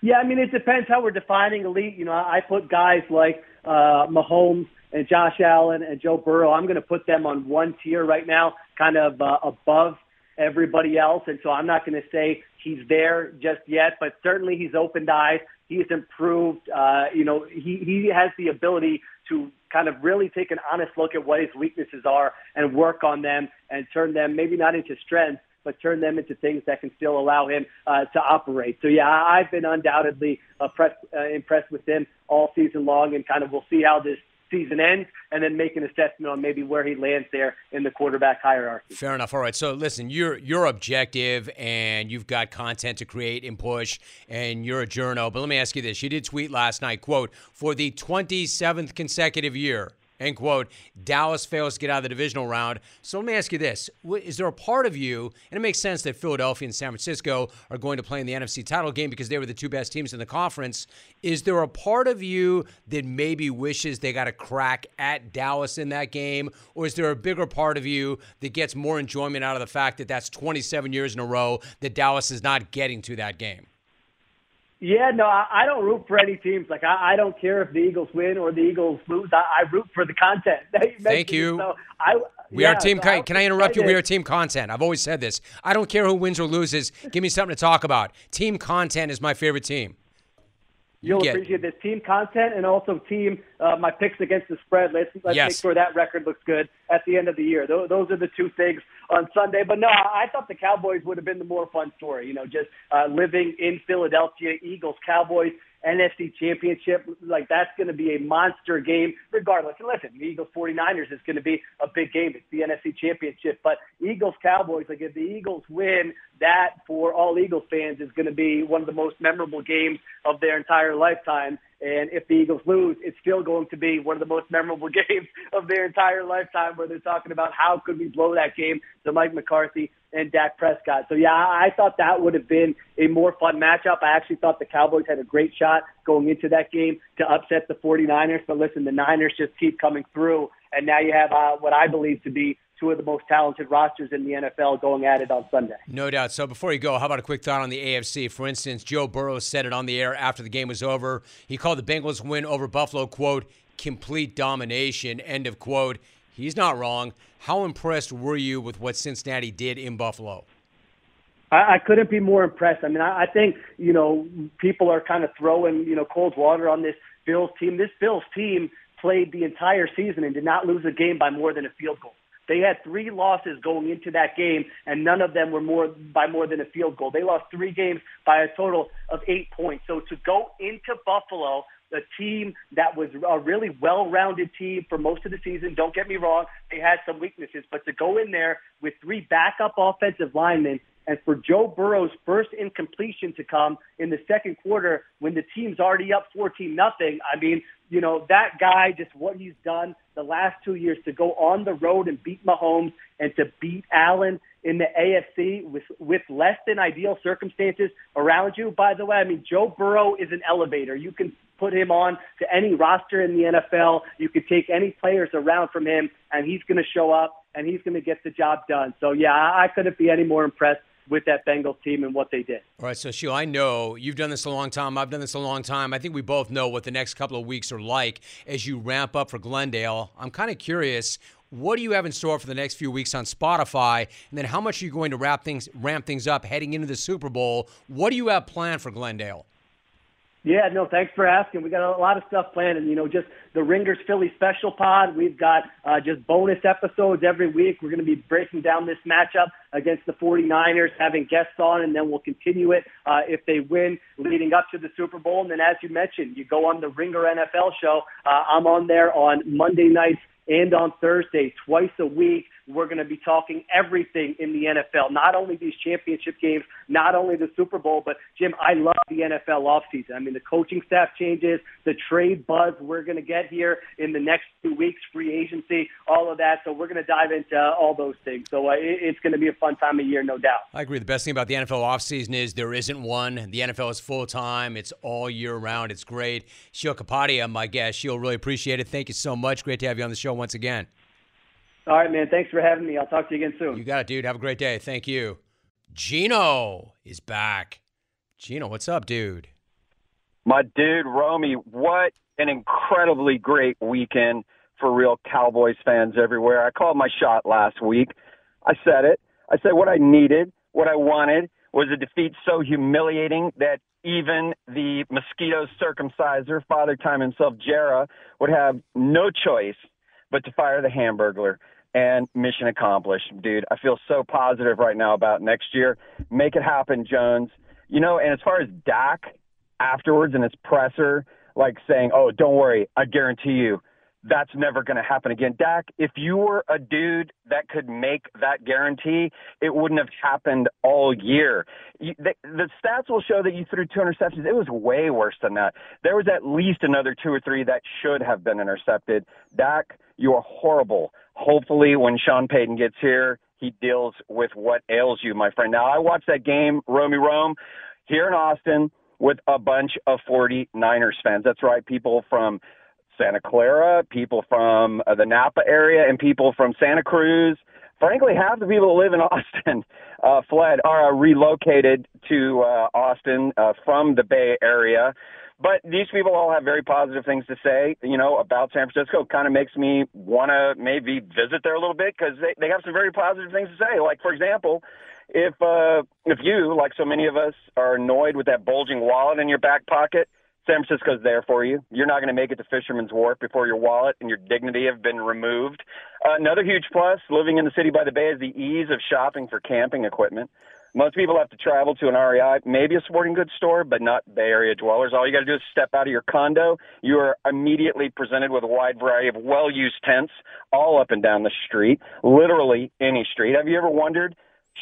Yeah, I mean, it depends how we're defining elite. You know, I put guys like uh, Mahomes and Josh Allen and Joe Burrow. I'm going to put them on one tier right now, kind of uh, above everybody else. And so I'm not going to say he's there just yet, but certainly he's opened eyes. He's improved. Uh, you know, he, he has the ability to kind of really take an honest look at what his weaknesses are and work on them and turn them maybe not into strengths, but turn them into things that can still allow him uh, to operate. So yeah, I've been undoubtedly impressed, uh, impressed with him all season long, and kind of we'll see how this season ends and then make an assessment on maybe where he lands there in the quarterback hierarchy. Fair enough. All right. So listen, you're you're objective and you've got content to create and push and you're a journo. But let me ask you this. You did tweet last night, quote, for the 27th consecutive year, End quote. Dallas fails to get out of the divisional round. So let me ask you this: Is there a part of you, and it makes sense that Philadelphia and San Francisco are going to play in the NFC title game because they were the two best teams in the conference? Is there a part of you that maybe wishes they got a crack at Dallas in that game, or is there a bigger part of you that gets more enjoyment out of the fact that that's 27 years in a row that Dallas is not getting to that game? Yeah, no, I, I don't root for any teams. Like I, I don't care if the Eagles win or the Eagles lose. I, I root for the content. you Thank you. So I, we yeah, are team. So can I interrupt you? We are team content. I've always said this. I don't care who wins or loses. Give me something to talk about. Team content is my favorite team. You'll appreciate this team content and also team uh, my picks against the spread. Let's let's yes. make sure that record looks good at the end of the year. Those, those are the two things on Sunday. But no, I thought the Cowboys would have been the more fun story. You know, just uh, living in Philadelphia, Eagles, Cowboys. NFC championship, like that's going to be a monster game regardless. And listen, the Eagles 49ers is going to be a big game. It's the NFC championship, but Eagles Cowboys, like if the Eagles win, that for all Eagles fans is going to be one of the most memorable games of their entire lifetime. And if the Eagles lose, it's still going to be one of the most memorable games of their entire lifetime where they're talking about how could we blow that game to Mike McCarthy and Dak Prescott. So yeah, I thought that would have been a more fun matchup. I actually thought the Cowboys had a great shot going into that game to upset the 49ers. But listen, the Niners just keep coming through. And now you have uh, what I believe to be two of the most talented rosters in the NFL going at it on Sunday. No doubt. So before you go, how about a quick thought on the AFC? For instance, Joe Burrow said it on the air after the game was over. He called the Bengals win over Buffalo, quote, complete domination, end of quote. He's not wrong. How impressed were you with what Cincinnati did in Buffalo? I, I couldn't be more impressed. I mean, I, I think, you know, people are kind of throwing, you know, cold water on this Bills team. This Bills team played the entire season and did not lose a game by more than a field goal. They had three losses going into that game, and none of them were more by more than a field goal. They lost three games by a total of eight points. So to go into Buffalo, a team that was a really well-rounded team for most of the season. Don't get me wrong; they had some weaknesses, but to go in there with three backup offensive linemen and for Joe Burrow's first incompletion to come in the second quarter when the team's already up 14 nothing. I mean, you know, that guy, just what he's done the last two years to go on the road and beat Mahomes and to beat Allen in the AFC with, with less than ideal circumstances around you. By the way, I mean, Joe Burrow is an elevator. You can put him on to any roster in the NFL. You could take any players around from him and he's going to show up and he's going to get the job done. So yeah, I couldn't be any more impressed with that Bengals team and what they did. All right, so Sheil, I know you've done this a long time. I've done this a long time. I think we both know what the next couple of weeks are like as you ramp up for Glendale. I'm kind of curious. What do you have in store for the next few weeks on Spotify? And then how much are you going to wrap things, ramp things up heading into the Super Bowl? What do you have planned for Glendale? Yeah, no, thanks for asking. We got a lot of stuff planned, and you know, just the Ringers Philly Special Pod. We've got uh, just bonus episodes every week. We're going to be breaking down this matchup against the 49ers, having guests on, and then we'll continue it uh, if they win leading up to the Super Bowl. And then, as you mentioned, you go on the Ringer NFL show. Uh, I'm on there on Monday nights and on Thursday, twice a week. We're going to be talking everything in the NFL, not only these championship games, not only the Super Bowl, but Jim, I love the NFL offseason. I mean, the coaching staff changes, the trade buzz we're going to get here in the next two weeks, free agency, all of that. So we're going to dive into all those things. So uh, it, it's going to be a fun time of year, no doubt. I agree. The best thing about the NFL offseason is there isn't one. The NFL is full time. It's all year round. It's great. Sheil Kapadia, my guest. Sheil, really appreciate it. Thank you so much. Great to have you on the show once again. All right, man. Thanks for having me. I'll talk to you again soon. You got it, dude. Have a great day. Thank you. Gino is back. Gino, what's up, dude? My dude, Romy, what an incredibly great weekend for real Cowboys fans everywhere. I called my shot last week. I said it. I said what I needed, what I wanted was a defeat so humiliating that even the mosquito circumciser, Father Time himself, Jerral, would have no choice but to fire the Hamburglar. And mission accomplished, dude. I feel so positive right now about next year. Make it happen, Jones. You know, and as far as Dak afterwards and his presser, like saying, "Oh, don't worry, I guarantee you, that's never going to happen again. Dak, if you were a dude that could make that guarantee, it wouldn't have happened all year. You, the, the stats will show that you threw two interceptions. It was way worse than that. There was at least another two or three that should have been intercepted. Dak, you are horrible. Hopefully, when Sean Payton gets here, he deals with what ails you, my friend. Now, I watched that game, Romy Rome, here in Austin with a bunch of 49ers fans. That's right, people from Santa Clara, people from uh, the Napa area, and people from Santa Cruz. Frankly, half the people that live in Austin uh, fled or relocated to uh, Austin uh, from the Bay Area. But these people all have very positive things to say, you know, about San Francisco. Kind of makes me want to maybe visit there a little bit because they, they have some very positive things to say. Like, for example, if uh, if you, like so many of us, are annoyed with that bulging wallet in your back pocket, San Francisco's there for you. You're not going to make it to Fisherman's Wharf before your wallet and your dignity have been removed. Uh, another huge plus living in the city by the bay is the ease of shopping for camping equipment. Most people have to travel to an REI, maybe a sporting goods store, but not Bay Area dwellers. All you got to do is step out of your condo. You are immediately presented with a wide variety of well used tents all up and down the street, literally any street. Have you ever wondered?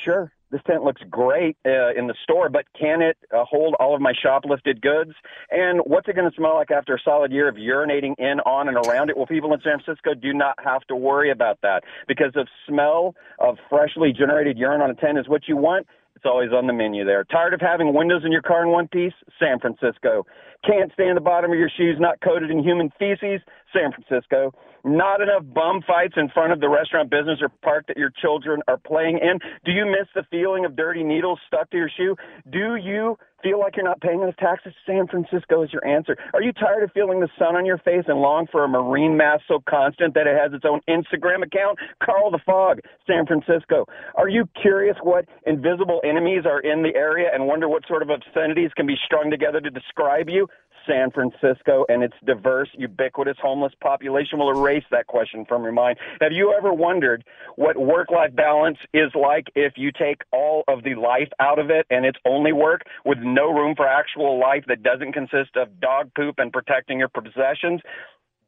Sure, this tent looks great uh, in the store, but can it uh, hold all of my shoplifted goods? And what's it going to smell like after a solid year of urinating in, on, and around it? Well, people in San Francisco do not have to worry about that because the smell of freshly generated urine on a tent is what you want. It's always on the menu there. Tired of having windows in your car in one piece? San Francisco. Can't stand the bottom of your shoes not coated in human feces? San Francisco. Not enough bum fights in front of the restaurant business or park that your children are playing in? Do you miss the feeling of dirty needles stuck to your shoe? Do you feel like you're not paying enough taxes? San Francisco is your answer. Are you tired of feeling the sun on your face and long for a marine mass so constant that it has its own Instagram account? Karl the Fog, San Francisco. Are you curious what invisible enemies are in the area and wonder what sort of obscenities can be strung together to describe you? San Francisco and its diverse, ubiquitous homeless population will erase that question from your mind. Have you ever wondered what work life balance is like if you take all of the life out of it and it's only work with no room for actual life that doesn't consist of dog poop and protecting your possessions?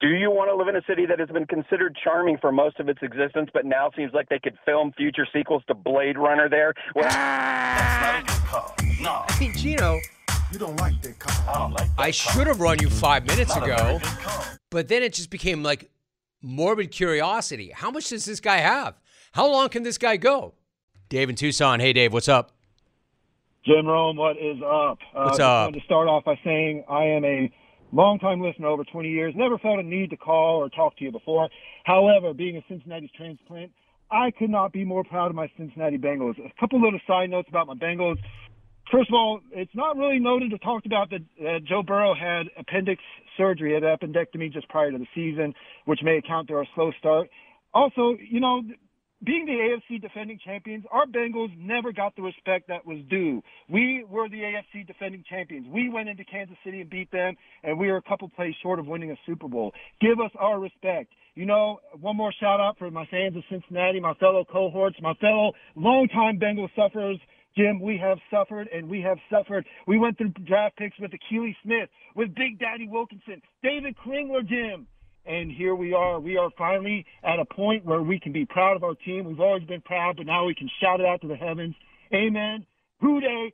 Do you want to live in a city that has been considered charming for most of its existence, but now seems like they could film future sequels to Blade Runner there? Well, ah! that's not a good call. No. I mean, Gino, you don't like that call. I don't like that I should have run you five minutes ago, but then it just became like morbid curiosity. How much does this guy have? How long can this guy go? Dave in Tucson. Hey, Dave, what's up? Jim Rome, what is up? Uh, what's uh, up? I wanted to start off by saying I am a longtime listener over 20 years. Never felt a need to call or talk to you before. However, being a Cincinnati transplant, I could not be more proud of my Cincinnati Bengals. A couple little side notes about my Bengals. First of all, it's not really noted or talked about that Joe Burrow had appendix surgery, had appendectomy just prior to the season, which may account for a slow start. Also, you know, being the AFC defending champions, our Bengals never got the respect that was due. We were the AFC defending champions. We went into Kansas City and beat them, and we were a couple plays short of winning a Super Bowl. Give us our respect. You know, one more shout out for my fans of Cincinnati, my fellow cohorts, my fellow longtime Bengals sufferers. Jim, we have suffered and we have suffered. We went through draft picks with Akili Smith, with Big Daddy Wilkinson, David Klingler, Jim. And here we are. We are finally at a point where we can be proud of our team. We've always been proud, but now we can shout it out to the heavens. Amen. Who Dey?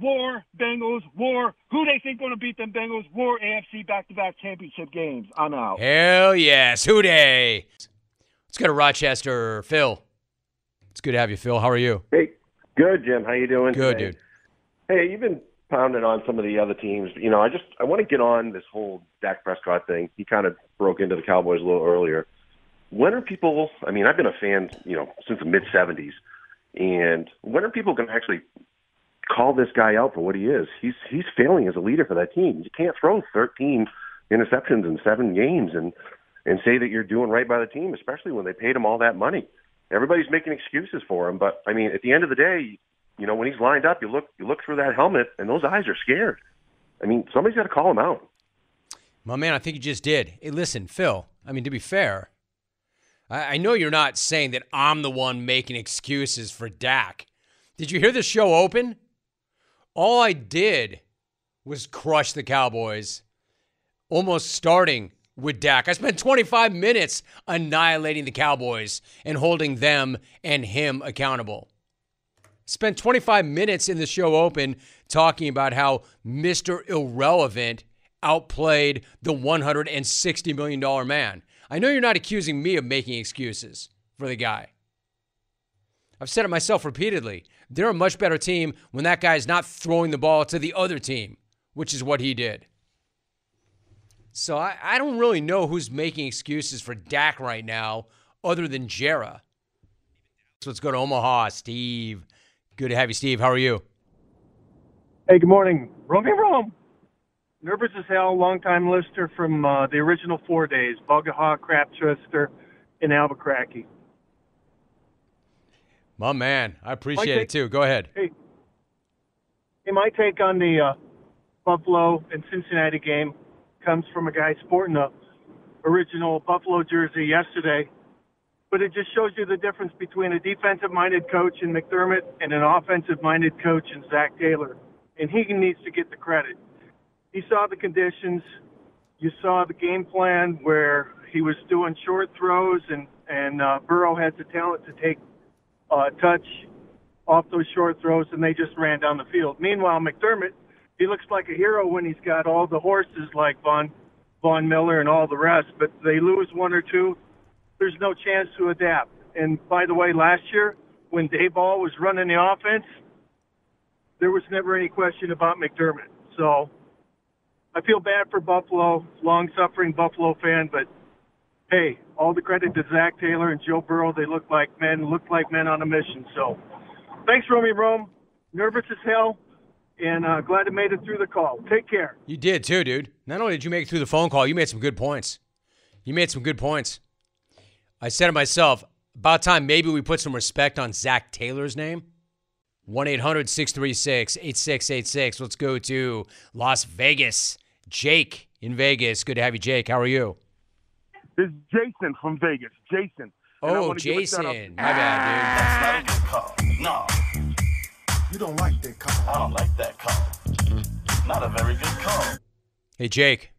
War, Bengals, war. Who they think going to beat them Bengals? War, AFC back-to-back championship games. I'm out. Hell yes. Who Dey? Let's go to Rochester. Phil. It's good to have you, Phil. How are you? Hey, Good, Jim. How you doing? Good, today? dude. Hey, you've been pounding on some of the other teams. You know, I just I want to get on this whole Dak Prescott thing. He kind of broke into the Cowboys a little earlier. When are people? I mean, I've been a fan, you know, since the mid '70s, and when are people going to actually call this guy out for what he is. He's he's failing as a leader for that team. You can't throw 13 interceptions in seven games and and say that you're doing right by the team, especially when they paid him all that money. Everybody's making excuses for him, but I mean, at the end of the day, you know, when he's lined up, you look you look through that helmet, and those eyes are scared. I mean, somebody's got to call him out. My man, I think you just did. Hey, listen, Phil. I mean, to be fair, I, I know you're not saying that I'm the one making excuses for Dak. Did you hear the show open? All I did was crush the Cowboys, almost starting with Dak. I spent 25 minutes annihilating the Cowboys and holding them and him accountable. Spent 25 minutes in the show open talking about how Mr. Irrelevant outplayed the $160 million man. I know you're not accusing me of making excuses for the guy. I've said it myself repeatedly. They're a much better team when that guy is not throwing the ball to the other team, which is what he did. So I, I don't really know who's making excuses for Dak right now other than Jerral. So let's go to Omaha. Steve. Good to have you, Steve. How are you? Hey, good morning. Romy Rome. Nervous as hell, longtime listener from uh, the original four days, Bugahaw, Crap Twister, in Albuquerque. My man, I appreciate take, it too. Go ahead. Hey, hey my take on the uh, Buffalo and Cincinnati game comes from a guy sporting a original Buffalo jersey yesterday. But it just shows you the difference between a defensive-minded coach in McDermott and an offensive-minded coach in Zac Taylor. And he needs to get the credit. He saw the conditions. You saw the game plan where he was doing short throws, and and uh, Burrow has the talent to take uh, touch off those short throws, and they just ran down the field. Meanwhile, McDermott he looks like a hero when he's got all the horses like Von Von Miller and all the rest. But they lose one or two, there's no chance to adapt. And by the way, last year when Daboll was running the offense, there was never any question about McDermott. So I feel bad for Buffalo, long-suffering Buffalo fan, but hey, all the credit to Zac Taylor and Joe Burrow. They look like men, look like men on a mission. So thanks, Romy Rome. Nervous as hell and uh, glad I made it through the call. Take care. You did too, dude. Not only did you make it through the phone call, you made some good points. You made some good points. I said to myself, about time maybe we put some respect on Zac Taylor's name. 1 800 636 8686. Let's go to Las Vegas. Jake in Vegas. Good to have you, Jake. How are you? This is Jason from Vegas. Jason. Oh, Jason. My bad, dude. That's not a good call. No. You don't like that call. I don't like that call. Not a very good call. Hey, Jake.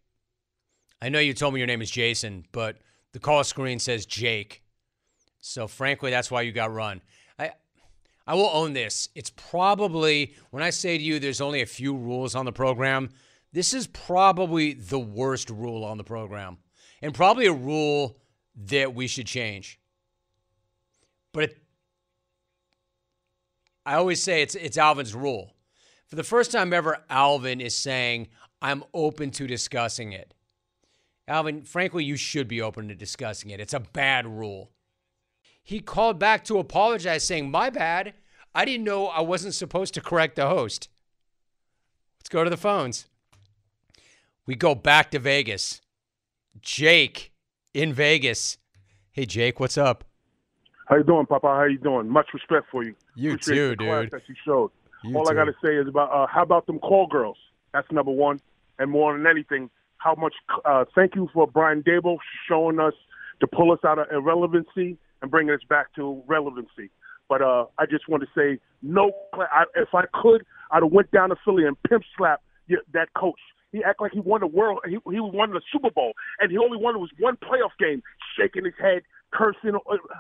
I know you told me your name is Jason, but the call screen says Jake. So, frankly, that's why you got run. I, I will own this. It's probably, when I say to you there's only a few rules on the program, this is probably the worst rule on the program and probably a rule that we should change. But it, I always say it's it's Alvin's rule. For the first time ever, Alvin is saying, I'm open to discussing it. Alvin, frankly, you should be open to discussing it. It's a bad rule. He called back to apologize, saying, My bad. I didn't know I wasn't supposed to correct the host. Let's go to the phones. We go back to Vegas. Jake in Vegas. Hey, Jake, what's up? How you doing, Papa? How you doing? Much respect for you. You Appreciate too, the class dude. That you showed. You All too. I got to say is about uh, how about them call girls? That's number one. And more than anything, how much uh, thank you for Brian Daboll showing us to pull us out of irrelevancy and bringing us back to relevancy. But uh, I just want to say, no. I, if I could, I'd have went down to Philly and pimp slap that coach. He act like he won the world. He, he won the Super Bowl, and he only won was one playoff game, shaking his head, cursing.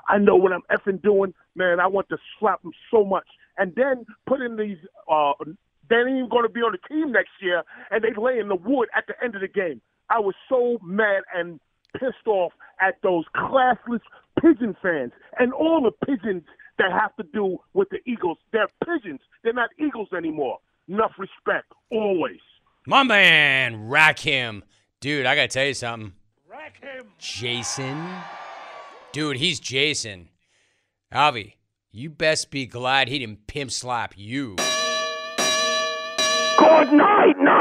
I know what I'm effing doing, man. I want to slap him so much, and then put in these. Uh, they ain't even going to be on the team next year, and they lay in the wood at the end of the game. I was so mad and pissed off at those classless pigeon fans and all the pigeons that have to do with the Eagles. They're pigeons. They're not Eagles anymore. Enough respect, always. My man, rack him. Dude, I got to tell you something. Rack him. Jason. Dude, he's Jason. Avi, you best be glad he didn't pimp slap you. Good night, night.